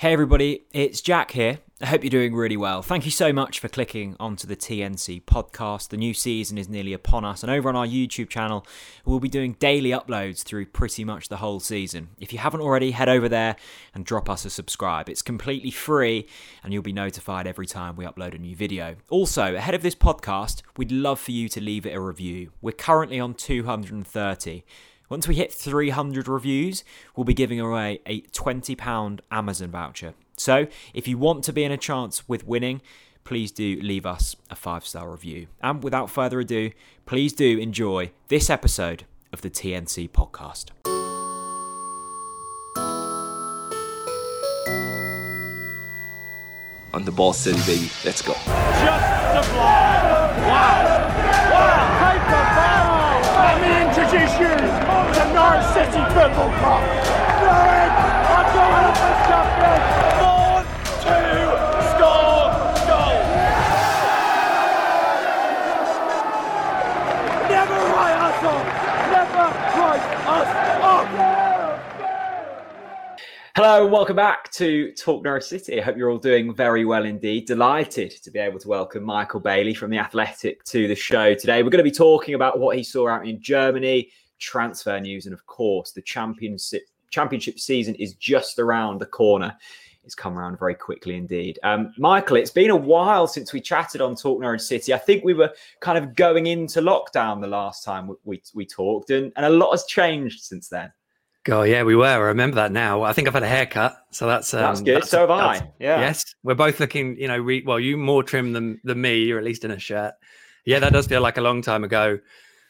Hey everybody, it's Jack here. I hope you're doing really well. Thank you so much for clicking onto the TNC podcast. The new season is nearly upon us, and over on our YouTube channel, we'll be doing daily uploads through pretty much the whole season. If you haven't already, head over there and drop us a subscribe. It's completely free, and you'll be notified every time we upload a new video. Also, ahead of this podcast, we'd love for you to leave it a review. We're currently on 230. Once we hit 300 reviews, we'll be giving away a £20 Amazon voucher. So, if you want to be in a chance with winning, please do leave us a five star review. And without further ado, please do enjoy this episode of the TNC podcast. On the ball city, baby. Let's go. City Football Club. Norwich are Conference champions. Born to score goals. Never write us off. Never write us off. Hello, and welcome back to Talk Norwich City. I hope you're all doing very well indeed. Delighted to be able to welcome Michael Bailey from The Athletic to the show today. We're going to be talking about what he saw out in Germany, transfer news, and of course, the championship championship season is just around the corner. It's come around very quickly indeed. Um, Michael, it's been a while since we chatted on Talk Norwich City. I think we were kind of going into lockdown the last time we, we, we talked, and, and a lot has changed since then. God, yeah, we were. I remember that now. I think I've had a haircut, so that's um, That's good. So have I. Yeah. Yes, we're both looking. You know, re- well, you more trim than than me. You're at least in a shirt. Yeah, that does feel like a long time ago.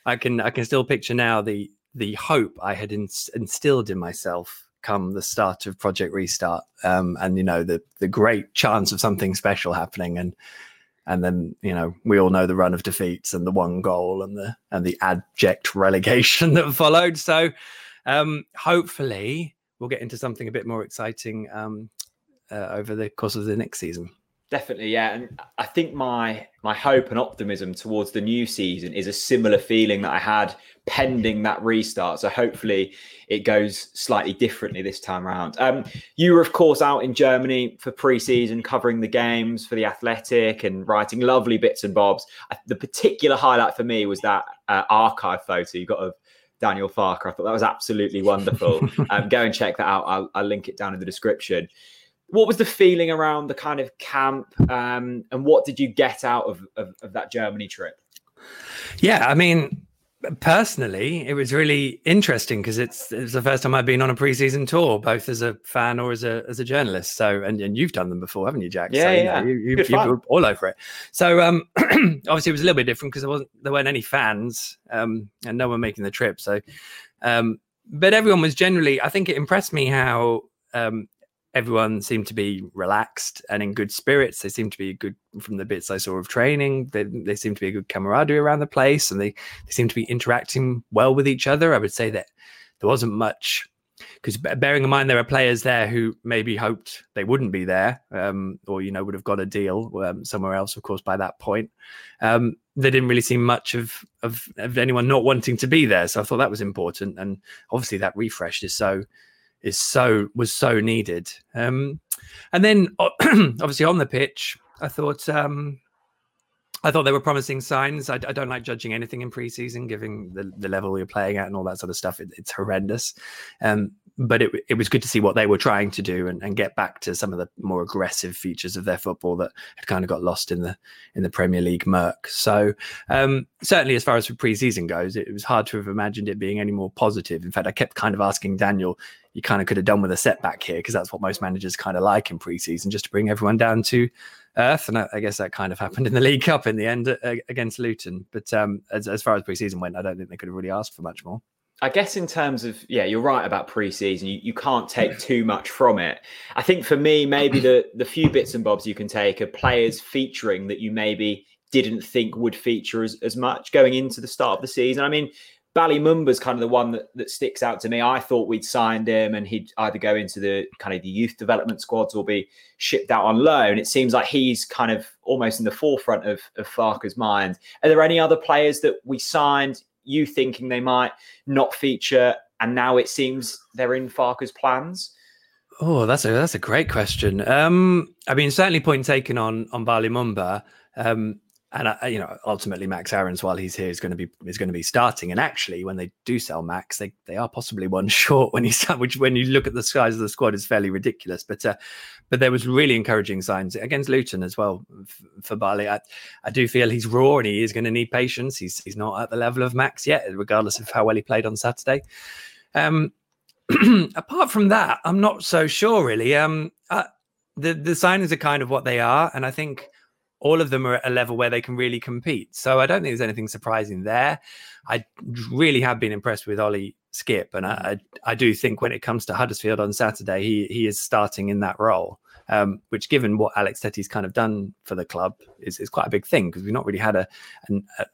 I can I can still picture now the the hope I had ins- instilled in myself come the start of Project Restart, um, and you know the the great chance of something special happening, and and then you know we all know the run of defeats and the one goal and the and the abject relegation that followed. So um, hopefully we'll get into something a bit more exciting um, uh, over the course of the next season. Definitely, yeah, and I think my my hope and optimism towards the new season is a similar feeling that I had pending that restart. So hopefully, it goes slightly differently this time around. Um, you were, of course, out in Germany for pre-season, covering the games for the Athletic and writing lovely bits and bobs. I- The particular highlight for me was that uh, archive photo you got of Daniel Farke. I thought that was absolutely wonderful. um, go and check that out. I'll, I'll link it down in the description what was the feeling around the kind of camp um, and what did you get out of, of, of that Germany trip? Yeah, I mean, personally, it was really interesting because it's it's the first time I've been on a preseason tour, both as a fan or as a as a journalist. So, and, and you've done them before, haven't you, Jack? Yeah, so, yeah. you, you, you were all over it. So, um, obviously, it was a little bit different because there wasn't there weren't any fans, um, and no one making the trip. So, um, but everyone was generally. I think it impressed me how um, everyone seemed to be relaxed and in good spirits. They seemed to be good from the bits I saw of training. They, they seemed to be a good camaraderie around the place and they, they seemed to be interacting well with each other. I would say that there wasn't much because bearing in mind there are players there who maybe hoped they wouldn't be there um, or, you know, would have got a deal um, somewhere else, of course, by that point. Um, there didn't really seem much of, of, of anyone not wanting to be there. So I thought that was important. And obviously that refresh is so is so was so needed. Um, and then obviously on the pitch, I thought um, I thought there were promising signs. I, I don't like judging anything in preseason, given the, the level you're playing at and all that sort of stuff. It, it's horrendous. Um, but it, it was good to see what they were trying to do and, and get back to some of the more aggressive features of their football that had kind of got lost in the in the Premier League murk. So um, certainly, as far as the preseason goes, it, was hard to have imagined it being any more positive. In fact, I kept kind of asking Daniel, you kind of could have done with a setback here because that's what most managers kind of like in preseason, just to bring everyone down to earth. And I, I guess that kind of happened in the League Cup in the end uh, against Luton. But um, as, as far as preseason went, I don't think they could have really asked for much more. I guess in terms of yeah, you're right about preseason. You, you can't take too much from it. I think for me, maybe the the few bits and bobs you can take are players featuring that you maybe didn't think would feature as, as much going into the start of the season. I mean, Bali Mumba's kind of the one that, that sticks out to me. I thought we'd signed him and he'd either go into the kind of the youth development squads or be shipped out on loan. It seems like he's kind of almost in the forefront of, of Farke's mind. Are there any other players that we signed, you thinking they might not feature, and now it seems they're in Farke's plans? Oh, that's a that's a great question. Um, I mean, certainly point taken on on Bali Mumba. Um, and uh, you know, ultimately, Max Aarons, while he's here, is going to be is going to be starting. And actually, when they do sell Max, they they are possibly one short when he's which when you look at the size of the squad is fairly ridiculous. But uh, but there was really encouraging signs against Luton as well for Bali. I, I do feel he's raw and he is going to need patience. He's he's not at the level of Max yet, regardless of how well he played on Saturday. Um, apart from that, I'm not so sure really. Um, the the signings are kind of what they are, and I think all of them are at a level where they can really compete. So I don't think there's anything surprising there. I really have been impressed with Ollie Skipp, and I, mm. I, I do think when it comes to Huddersfield on Saturday, he he is starting in that role. Um, which, given what Alex Tettey's kind of done for the club, is, is quite a big thing because we've not really had a,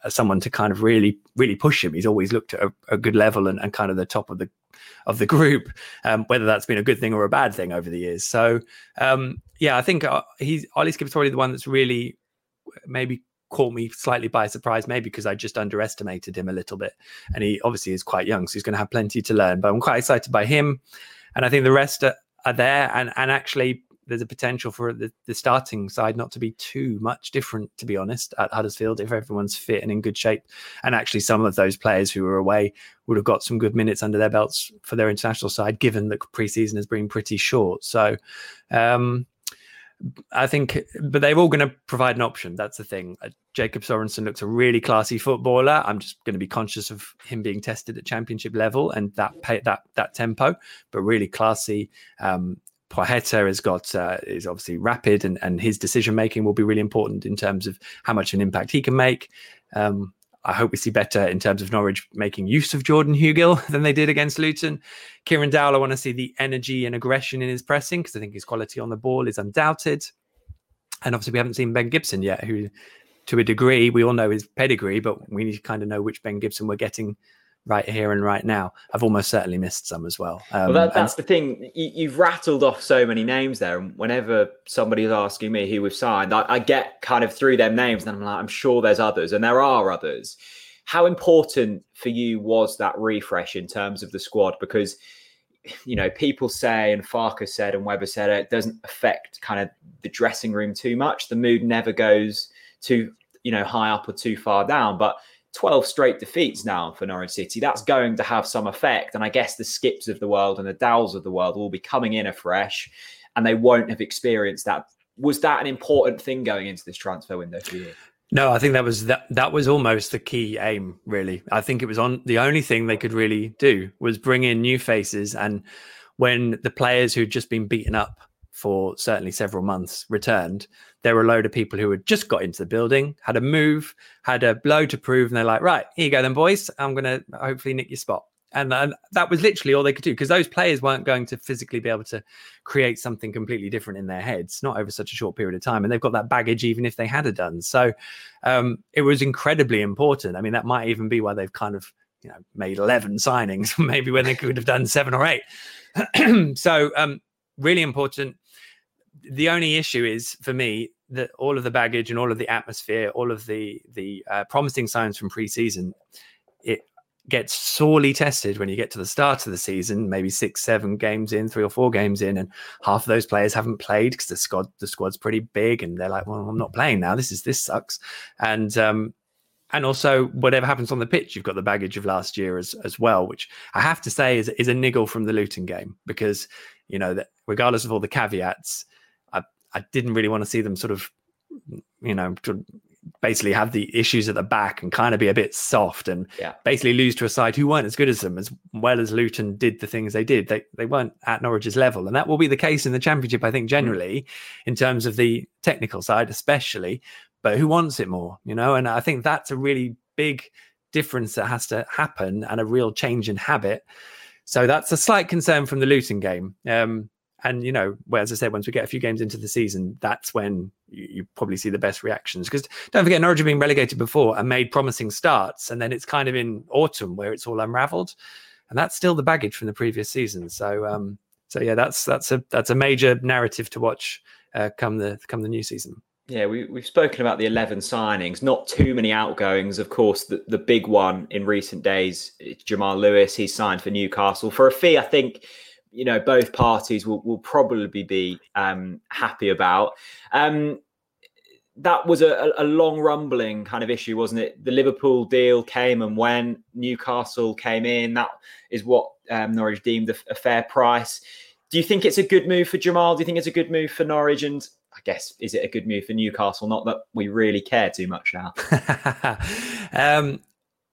a, someone to kind of really really push him. He's always looked at a, a good level and, and, kind of the top of the of the group, um, whether that's been a good thing or a bad thing over the years. So um, yeah, I think uh, he's Ollie Skipp's probably the one that's really maybe caught me slightly by surprise, maybe because I just underestimated him a little bit. And he obviously is quite young, so he's going to have plenty to learn. But I'm quite excited by him, and I think the rest are, are there. And and actually, there's a potential for the, the starting side not to be too much different, to be honest, at Huddersfield if everyone's fit and in good shape. And actually, some of those players who were away would have got some good minutes under their belts for their international side, given that preseason has been pretty short. So, um, I think, but they're all going to provide an option. That's the thing. Uh, Jacob Sorensen looks a really classy footballer. I'm just going to be conscious of him being tested at championship level and that pay, that that tempo, but really classy. Um, Placheta has got uh, is obviously rapid, and, and his decision making will be really important in terms of how much an impact he can make. Um, I hope we see better in terms of Norwich making use of Jordan Hugill than they did against Luton. Kieran Dowell, I want to see the energy and aggression in his pressing because I think his quality on the ball is undoubted. And obviously, we haven't seen Ben Gibson yet, who, to a degree, we all know his pedigree, but we need to kind of know which Ben Gibson we're getting right here and right now. I've almost certainly missed some as well. Um, well, that, that's and... the thing. You, have rattled off so many names there, and whenever somebody is asking me who we've signed, I, I, get kind of through them names, and I'm like, I'm sure there's others, and there are others. How important for you was that refresh in terms of the squad? Because you know, people say, and Farke said, and Webber said, it doesn't affect kind of the dressing room too much. The mood never goes too, you know, high up or too far down, but 12 straight defeats now for Norwich City. That's going to have some effect. And I guess the skips of the world and the Dowells of the world will be coming in afresh and they won't have experienced that. Was that an important thing going into this transfer window for you? No, I think that was that that was almost the key aim, really. I think it was on the only thing they could really do was bring in new faces and when the players who'd just been beaten up for certainly several months returned, there were a load of people who had just got into the building, had a move, had a blow to prove, and they're like, right, here you go, then, boys. I'm going to hopefully nick your spot. And, and that was literally all they could do because those players weren't going to physically be able to create something completely different in their heads, not over such a short period of time. And they've got that baggage even if they had it done. So um, it was incredibly important. I mean, that might even be why they've kind of you know made 11 signings, maybe when they could have done seven or eight. so um, really important the only issue is for me that all of the baggage and all of the atmosphere, all of the the uh, promising signs from preseason, it gets sorely tested when you get to the start of the season, maybe six, seven games in, three or four games in, and half of those players haven't played because the squad the squad's pretty big, and they're like, "Well, I'm not playing now. This is this sucks," and um, and also whatever happens on the pitch, you've got the baggage of last year as as well, which I have to say is is a niggle from the Luton game because you know that regardless of all the caveats I didn't really want to see them sort of, you know, basically have the issues at the back and kind of be a bit soft and yeah. basically lose to a side who weren't as good as them as well as Luton did the things they did. They they weren't at Norwich's level, and that will be the case in the Championship, I think, generally mm. in terms of the technical side, especially. But who wants it more, you know? And I think that's a really big difference that has to happen and a real change in habit. So that's a slight concern from the Luton game. Um, and you know, well, as I said, once we get a few games into the season, that's when you, you probably see the best reactions. Because don't forget, Norwich have been relegated before and made promising starts, and then it's kind of in autumn where it's all unravelled, and that's still the baggage from the previous season. So, um, so yeah, that's that's a that's a major narrative to watch uh, come the come the new season. Yeah, we, we've spoken about the 11 signings, not too many outgoings. Of course, the, the big one in recent days, Jamal Lewis, he signed for Newcastle for a fee, I think, you know both parties will, will probably be um, happy about. Um, that was a, a, long rumbling kind of issue, wasn't it? The Liverpool deal came and went. Newcastle came in. That is what um, Norwich deemed a, a, fair price. Do you think it's a good move for Jamal? Do you think it's a good move for Norwich? And I guess is it a good move for Newcastle? Not that we really care too much now. um,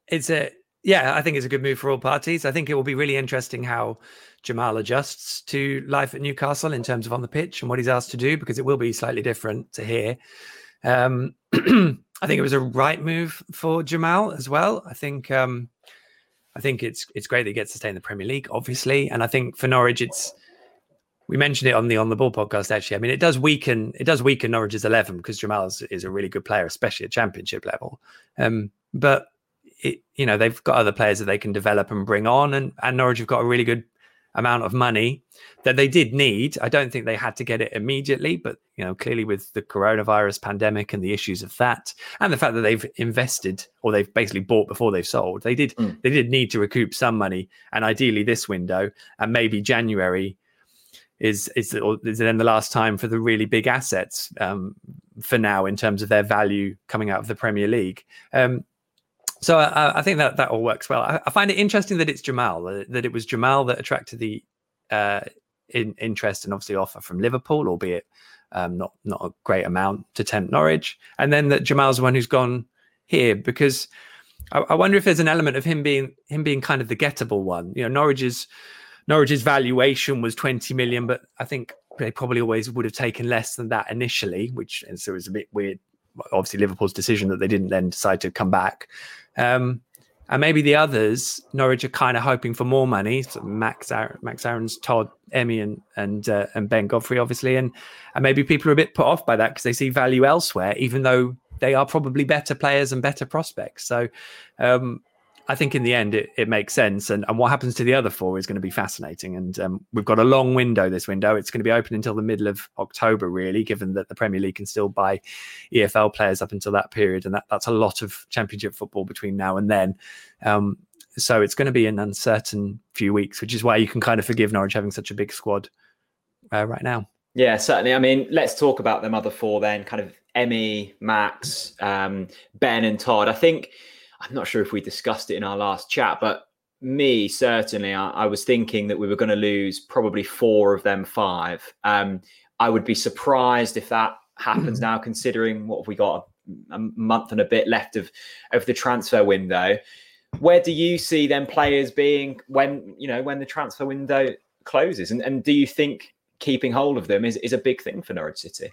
it's a yeah, I think it's a good move for all parties. I think it will be really interesting how Jamal adjusts to life at Newcastle in terms of on the pitch and what he's asked to do because it will be slightly different to here. Um, I think it was a right move for Jamal as well. I think um, I think it's it's great that he gets to stay in the Premier League, obviously, and I think for Norwich, it's we mentioned it on the on the ball podcast. Actually, I mean, it does weaken it does weaken Norwich's eleven because Jamal is, is, a really good player, especially at Championship level. Um, but it, you know, they've got other players that they can develop and bring on, and and Norwich have got a really good amount of money that they did need. I don't think they had to get it immediately, but you know, clearly with the coronavirus pandemic and the issues of that, and the fact that they've invested or they've basically bought before they've sold, they did mm. they did need to recoup some money, and ideally this window and maybe January is is, is then the last time for the really big assets um, for now in terms of their value coming out of the Premier League. Um, so I, I, think that that all works well. I, I, find it interesting that it's Jamal that it was Jamal that attracted the uh, in, interest and obviously offer from Liverpool, albeit um, not not a great amount to tempt Norwich, and then that Jamal's the one who's gone here because I, I, wonder if there's an element of him being him being kind of the gettable one. You know, Norwich's Norwich's valuation was 20 million, but I think they probably always would have taken less than that initially, which and so it was a bit weird. Obviously, Liverpool's decision that they didn't then decide to come back. Um, and maybe the others, Norwich are kind of hoping for more money. So Max, Max Aarons, Todd, Emi, and and uh, and Ben Godfrey, obviously, and and maybe people are a bit put off by that because they see value elsewhere, even though they are probably better players and better prospects. So, um, I think in the end it, it makes sense. And, and what happens to the other four is going to be fascinating. And um, we've got a long window this window. It's going to be open until the middle of October, really, given that the Premier League can still buy EFL players up until that period. And that, that's a lot of championship football between now and then. Um, so it's going to be an uncertain few weeks, which is why you can kind of forgive Norwich having such a big squad uh, right now. Yeah, certainly. I mean, let's talk about them other four then. Kind of Emi, Max, um, Ben, and Todd. I think I'm not sure if we discussed it in our last chat, but me certainly, I, I was thinking that we were going to lose probably four of them five. Um, I would be surprised if that happens mm-hmm. now, considering what we got a, a month and a bit left of of the transfer window. Where do you see them players being when you know when the transfer window closes? And, and do you think keeping hold of them is, is a big thing for Norwich City?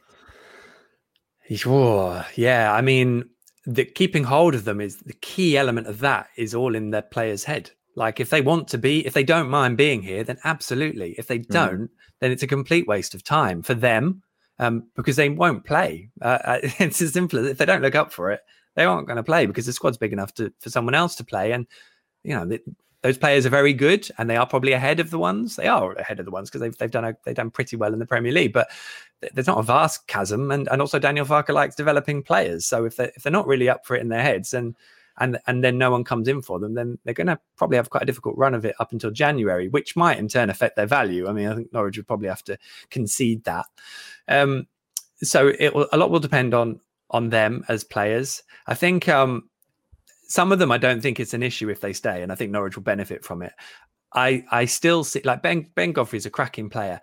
Sure. Yeah. I mean, the keeping hold of them is the key element of that is all in their player's head. Like if they want to be, if they don't mind being here, then absolutely. If they mm. don't, mm. then it's a complete waste of time for them um, because they won't play. Uh, uh it's as simple as if they don't look up for it, they aren't going to play because the squad's big enough to for someone else to play. And you know, those players are very good, and they are probably ahead of the ones. They are ahead of the ones because they've they've done a, they've done pretty well in the Premier League. But there's not a vast chasm, and and also Daniel Farke likes developing players. So if they if they're not really up for it in their heads, and and and then no one comes in for them, then they're going to probably have quite a difficult run of it up until January, which might in turn affect their value. I mean, I think Norwich would probably have to concede that. Um, so it will, a lot will depend on on them as players. I think um, some of them I don't think it's an issue if they stay, and I think Norwich will benefit from it. I I still see like Ben Ben is a cracking player,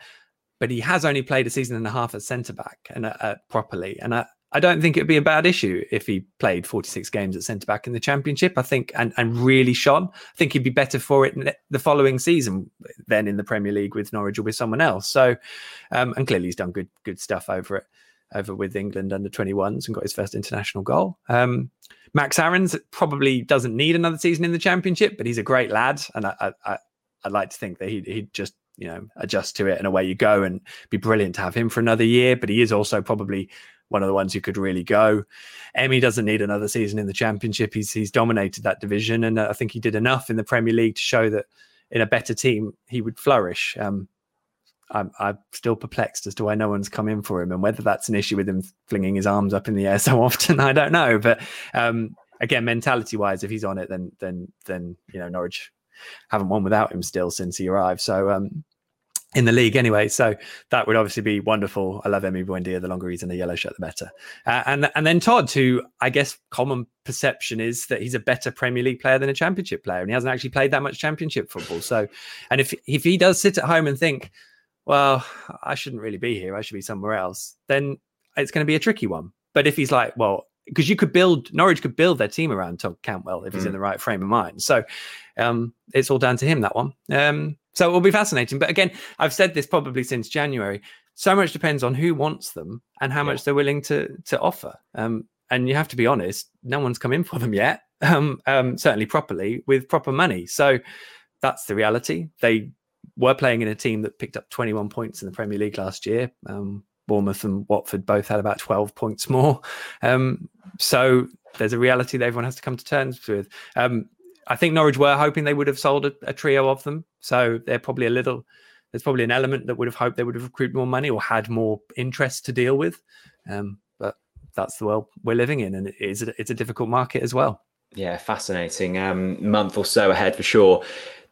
but he has only played a season and a half at centre back and uh, uh, properly, and I. I don't think it'd be a bad issue if he played 46 games at centre back in the championship. I think and and really shone. I think he'd be better for it the following season than in the Premier League with Norwich or with someone else. So, um, and clearly he's done good good stuff over it over with England under 21s and got his first international goal. Um, Max Aarons probably doesn't need another season in the championship, but he's a great lad, and I, I, would like to think that he he'd just you know adjust to it and away you go, and be brilliant to have him for another year. But he is also probably one of the ones who could really go. Emi doesn't need another season in the championship. He's he's dominated that division, and I think he did enough in the Premier League to show that in a better team he would flourish. Um, I'm, I'm still perplexed as to why no one's come in for him and whether that's an issue with him flinging his arms up in the air so often. I don't know, but um, again, mentality wise, if he's on it, then then then you know Norwich haven't won without him still since he arrived. So um, in the league anyway. So that would obviously be wonderful. I love Emi Buendia. The longer he's in the yellow shirt, the better. Uh, and and then Todd, who I guess common perception is that he's a better Premier League player than a Championship player, and he hasn't actually played that much Championship football. So, and if if he does sit at home and think, well, I shouldn't really be here, I should be somewhere else, then it's going to be a tricky one. But if he's like, well, because you could build Norwich could build their team around Todd Cantwell if he's Mm. in the right frame of mind. So um, it's all down to him that one. Um, so it will be fascinating. But again, I've said this probably since January. So much depends on who wants them and how Yeah. much they're willing to to offer. Um, and you have to be honest, no one's come in for them yet. Um, um, certainly properly with proper money. So that's the reality. They were playing in a team that picked up 21 points in the Premier League last year. Um, Bournemouth and Watford both had about 12 points more. Um, so there's a reality that everyone has to come to terms with. Um, I think Norwich were hoping they would have sold a, a trio of them. So they're probably a little, there's probably an element that would have hoped they would have accrued more money or had more interest to deal with. Um, but that's the world we're living in. And it is, it's a difficult market as well. Yeah, fascinating. Um, month or so ahead for sure.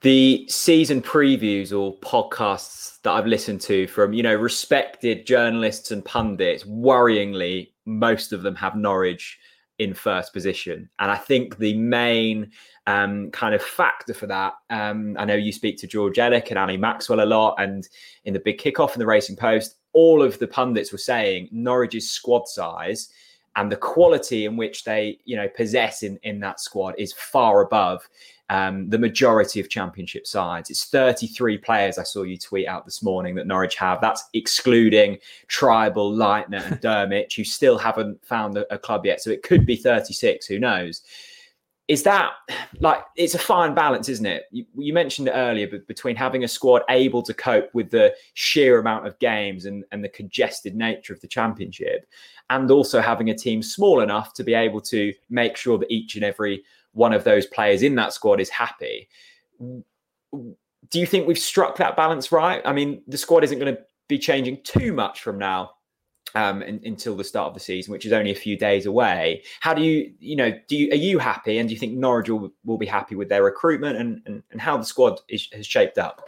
The season previews or podcasts that I've listened to from, you know, respected journalists and pundits, worryingly, most of them have Norwich in first position. And I think the main um, kind of factor for that, um, I know you speak to George Ellick and Annie Maxwell a lot, and in the big kickoff in the Racing Post, all of the pundits were saying Norwich's squad size and the quality in which they you know possess in in that squad is far above um, the majority of championship sides. It's 33 players I saw you tweet out this morning that Norwich have. That's excluding Trybull, Leitner, and Drmic, who still haven't found a, a club yet. So it could be 36. Who knows? Is that like it's a fine balance, isn't it? You, you mentioned it earlier, but between having a squad able to cope with the sheer amount of games and, and the congested nature of the championship, and also having a team small enough to be able to make sure that each and every one of those players in that squad is happy. Do you think we've struck that balance right? I mean, the squad isn't going to be changing too much from now um, in, until the start of the season, which is only a few days away. How do you, you know, do you are you happy, and do you think Norwich will, will be happy with their recruitment and and, and how the squad is, has shaped up?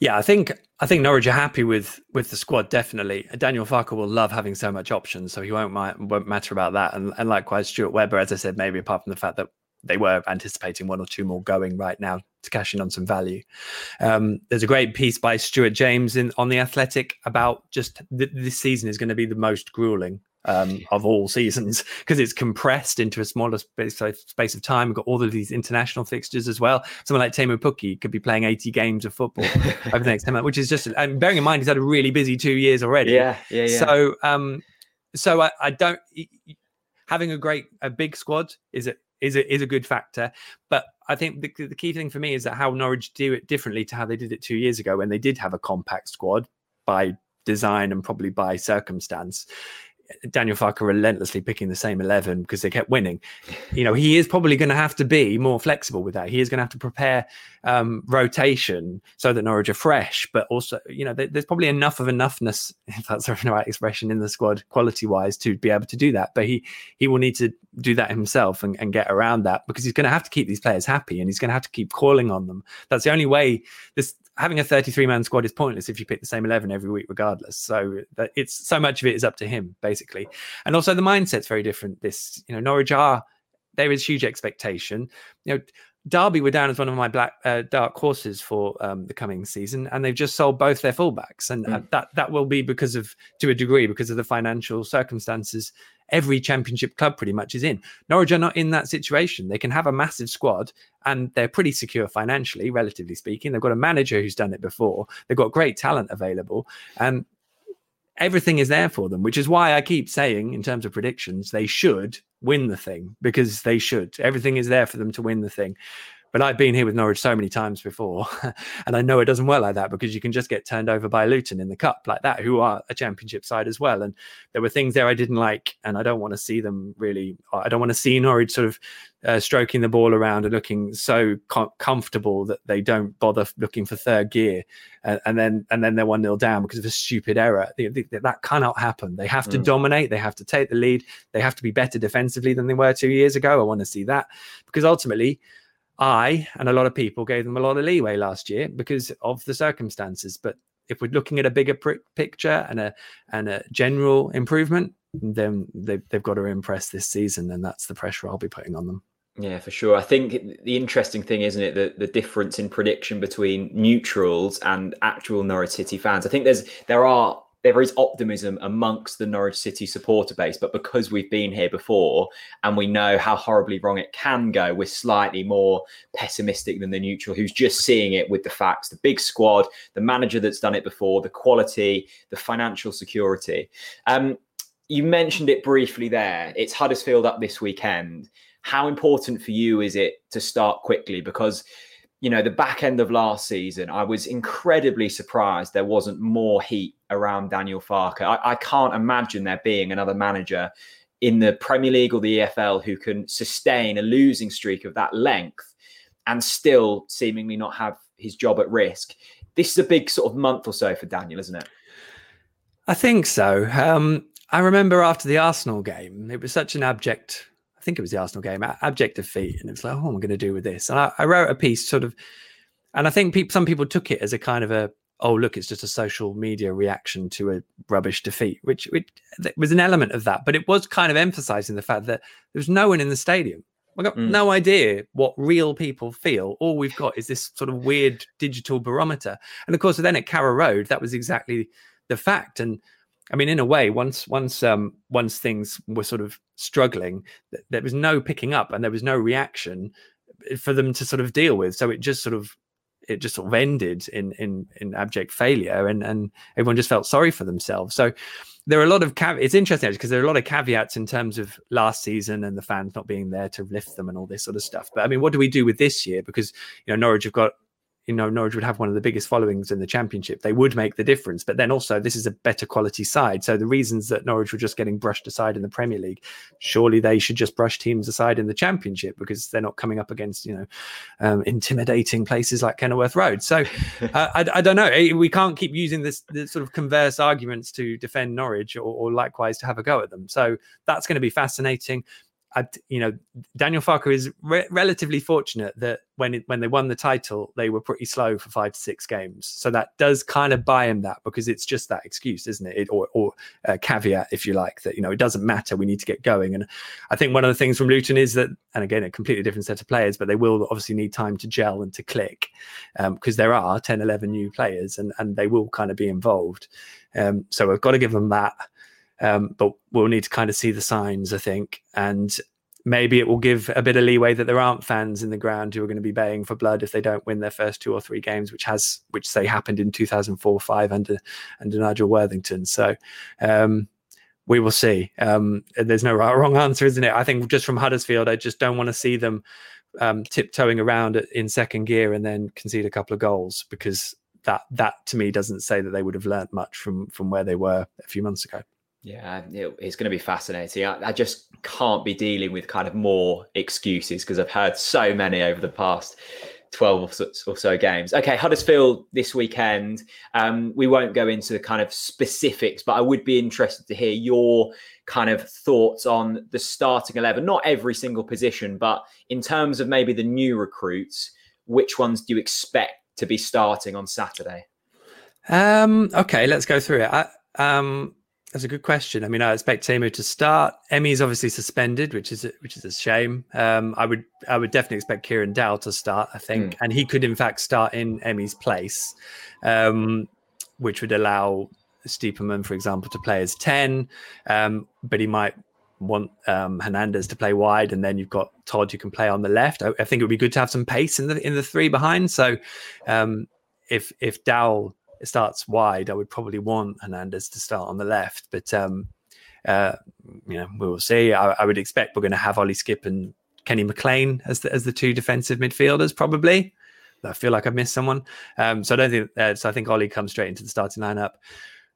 Yeah, I think I think Norwich are happy with with the squad. Definitely, Daniel Farke will love having so much options, so he won't won't matter about that. And, and likewise, Stuart Webber, as I said, maybe apart from the fact that they were anticipating one or two more going right now to cash in on some value. Um, there's a great piece by Stuart James in on the Athletic about just th- this season is going to be the most grueling um, of all seasons because it's compressed into a smaller space, space of time. We've got all of these international fixtures as well. Someone like Teemu Pukki could be playing 80 games of football over the next 10 months, which is just, and bearing in mind, he's had a really busy two years already. Yeah, yeah, yeah. So, um, so I, I don't, having a great, a big squad is a, is a, is a good factor. But I think the, the key thing for me is that how Norwich do it differently to how they did it two years ago when they did have a compact squad by design and probably by circumstance. Daniel Farke relentlessly picking the same 11 because they kept winning. You know, he is probably going to have to be more flexible with that. He is going to have to prepare um, rotation so that Norwich are fresh, but also, you know, there, there's probably enough of enoughness, if that's the right expression, in the squad quality wise to be able to do that. But he he will need to do that himself and, and get around that because he's going to have to keep these players happy and he's going to have to keep calling on them. That's the only way this having a 33 man squad is pointless if you pick the same 11 every week regardless. So it's so much of it is up to him basically. And also the mindset's very different. This you know norwich are there is huge expectation. You know derby were down as one of my black uh, dark horses for um, the coming season and they've just sold both their fullbacks and uh, that that will be because of to a degree because of the financial circumstances every championship club pretty much is in. Norwich are not in that situation. They can have a massive squad and they're pretty secure financially, relatively speaking. They've got a manager who's done it before. They've got great talent available and everything is there for them, which is why I keep saying, in terms of predictions, they should win the thing because they should. Everything is there for them to win the thing. But I've been here with Norwich so many times before, and I know it doesn't work like that because you can just get turned over by Luton in the cup like that, who are a championship side as well. And there were things there I didn't like, and I don't want to see them really. I don't want to see Norwich sort of uh, stroking the ball around and looking so com- comfortable that they don't bother looking for third gear, and, and then and then they're one 0 down because of a stupid error. The, the, that cannot happen. They have to Mm. dominate. They have to take the lead. They have to be better defensively than they were two years ago. I want to see that because ultimately. I and a lot of people gave them a lot of leeway last year because of the circumstances. But if we're looking at a bigger pr- picture and a and a general improvement, then they've they've got to impress this season, and that's the pressure I'll be putting on them. Yeah, for sure. I think the interesting thing, isn't it, the, the difference in prediction between neutrals and actual Norwich City fans. I think there's there are there is optimism amongst the Norwich City supporter base, but because we've been here before and we know how horribly wrong it can go, we're slightly more pessimistic than the neutral who's just seeing it with the facts, the big squad, the manager that's done it before, the quality, the financial security. Um, you mentioned it briefly there. It's Huddersfield up this weekend. How important for you is it to start quickly? Because you know, the back end of last season, I was incredibly surprised there wasn't more heat around Daniel Farke. I, I, can't imagine there being another manager in the Premier League or the EFL who can sustain a losing streak of that length and still seemingly not have his job at risk. This is a big sort of month or so for Daniel, isn't it? I think so. Um, I remember after the Arsenal game, it was such an abject I think it was the Arsenal game, abject defeat, and it was like, oh, what am I going to do with this? And I, I wrote a piece, sort of, and I think some people took it as a kind of a, oh, look, it's just a social media reaction to a rubbish defeat, which, which was an element of that, but it was kind of emphasizing the fact that there was no one in the stadium. I got mm. no idea what real people feel. All we've got is this sort of weird digital barometer. And of course, then at Carrow Road, that was exactly the fact. And I mean, in a way, once once um, once things were sort of struggling, th- there was no picking up and there was no reaction eh, for them to sort of deal with. So it just sort of it just sort of ended in in in abject failure, and and everyone just felt sorry for themselves. So there are a lot of cav- it's interesting because there are a lot of caveats in terms of last season and the fans not being there to lift them and all this sort of stuff. But I mean, what do we do with this year? Because you know Norwich have got you know Norwich would have one of the biggest followings in the championship. They would make the difference, but then also this is a better quality side. So the reasons that Norwich were just getting brushed aside in the Premier League, surely they should just brush teams aside in the championship because they're not coming up against you know um, intimidating places like Kenilworth Road. So uh, I, I, don't know. Eh, we can't keep using this, this, sort of converse arguments to defend Norwich or, or likewise to have a go at them. So that's going to be fascinating. I, you know, Daniel Farke is re- relatively fortunate that when it, when they won the title, they were pretty slow for five to six games. So that does kind of buy him that because it's just that excuse, isn't it? it or or caveat, if you like, that you know it doesn't matter. We need to get going. And I think one of the things from Luton is that, and again, a completely different set of players, but they will obviously need time to gel and to click because um, there are 10, 11 new players, and and they will kind of be involved. Um, so I've got to give them that. Um, but we'll need to kind of see the signs, I think. And maybe it will give a bit of leeway that there aren't fans in the ground who are going to be baying for blood if they don't win their first two or three games, which has, which say happened in 2004 5 under, under Nigel Worthington. So, um, we will see. Um, there's no right or wrong answer, isn't it? I think just from Huddersfield, I just don't want to see them um, tiptoeing around in second gear and then concede a couple of goals because that that to me doesn't say that they would have learnt much from from where they were a few months ago. Yeah, it's going to be fascinating. I, I, just can't be dealing with kind of more excuses because I've heard so many over the past 12 or so games. Okay, Huddersfield this weekend. Um, we won't go into the kind of specifics, but I would be interested to hear your kind of thoughts on the starting 11. Not every single position, but in terms of maybe the new recruits, which ones do you expect to be starting on Saturday? Um, okay, let's go through it. I, um, that's a good question. I mean, I expect Teemu to start. Emi is obviously suspended, which is which is a shame. Um, I would I would definitely expect Kieran Dowell to start. I think, mm. and he could in fact start in Emi's place, um, which would allow Stiepermann, for example, to play as ten. Um, but he might want um, Hernandez to play wide, and then you've got Todd who can play on the left. I, I, think it would be good to have some pace in the in the three behind. So um, if if Dowell starts wide, I would probably want Hernandez to start on the left. But um, uh, you know, we will see. I, I would expect we're going to have Ollie Skipp and Kenny McLean as the, as the two defensive midfielders, probably. I feel like I've missed someone. Um, so I don't think. Uh, so I think Ollie comes straight into the starting lineup.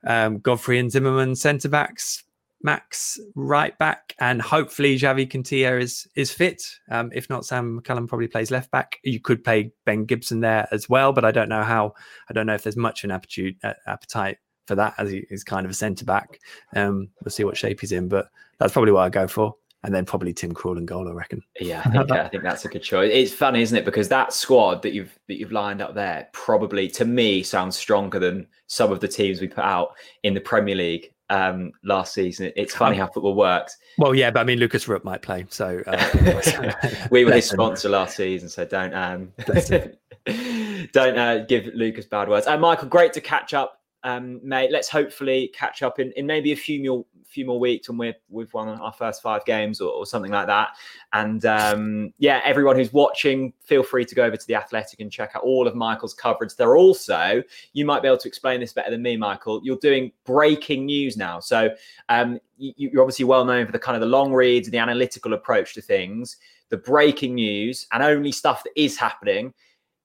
Um, Godfrey and Zimmermann centre backs. Max right back, and hopefully Xavi Quintillà is is fit. Um, if not, Sam McCallum probably plays left back. You could play Ben Gibson there as well, but I don't know how. I don't know if there's much an appetite uh, appetite for that as he is kind of a centre back. Um, we'll see what shape he's in, but that's probably what I go for. and then probably Tim Krul and goal. I reckon. Yeah, I think, I think that's a good choice. It's funny, isn't it? Because that squad that you've that you've lined up there probably, to me, sounds stronger than some of the teams we put out in the Premier League um, last season. It's funny how football works. Well, yeah, but I mean, Lukas Rupp might play, so uh, we were his sponsor last season, so don't um, don't uh, give Lukas bad words. And uh, Michael, great to catch up um, mate, let's hopefully catch up in, in maybe a few more few more weeks when we're we've won our first five games or, or something like that. And um, yeah, everyone who's watching, feel free to go over to the Athletic and check out all of Michael's coverage. They're also, you might be able to explain this better than me, Michael. You're doing breaking news now, so um, you, you're obviously well known for the kind of the long reads and the analytical approach to things. The breaking news and only stuff that is happening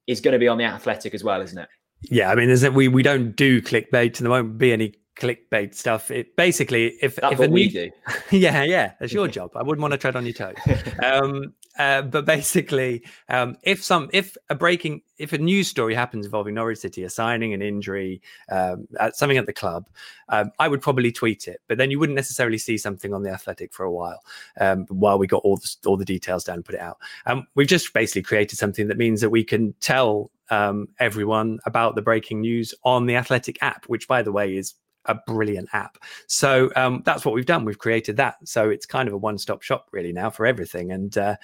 is going to be on the Athletic as well, isn't it? Yeah, I mean, there's a, we we don't do clickbait, and there won't be any clickbait stuff. It basically, if that's if what we do, yeah, yeah, that's your job. I wouldn't want to tread on your toes. Um, uh, but basically, um, if some if a breaking if a news story happens involving Norwich City, a signing, an injury, um, at something at the club, um, I would probably tweet it. But then you wouldn't necessarily see something on the Athletic for a while um, while we got all the all the details down and put it out. Um, we've just basically created something that means that we can tell um, everyone about the breaking news on the Athletic app, which, by the way, is a brilliant app. So um, that's what we've done. We've created that. So it's kind of a one stop shop really now for everything. And uh,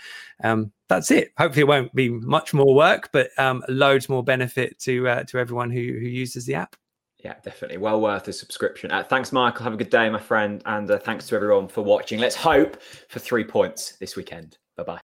um, that's it. Hopefully, it won't be much more work, but um, loads more benefit to uh, to everyone who who uses the app. Yeah, definitely. Well worth a subscription. Uh, thanks, Michael. Have a good day, my friend. And uh, thanks to everyone for watching. Let's hope for three points this weekend. Bye bye.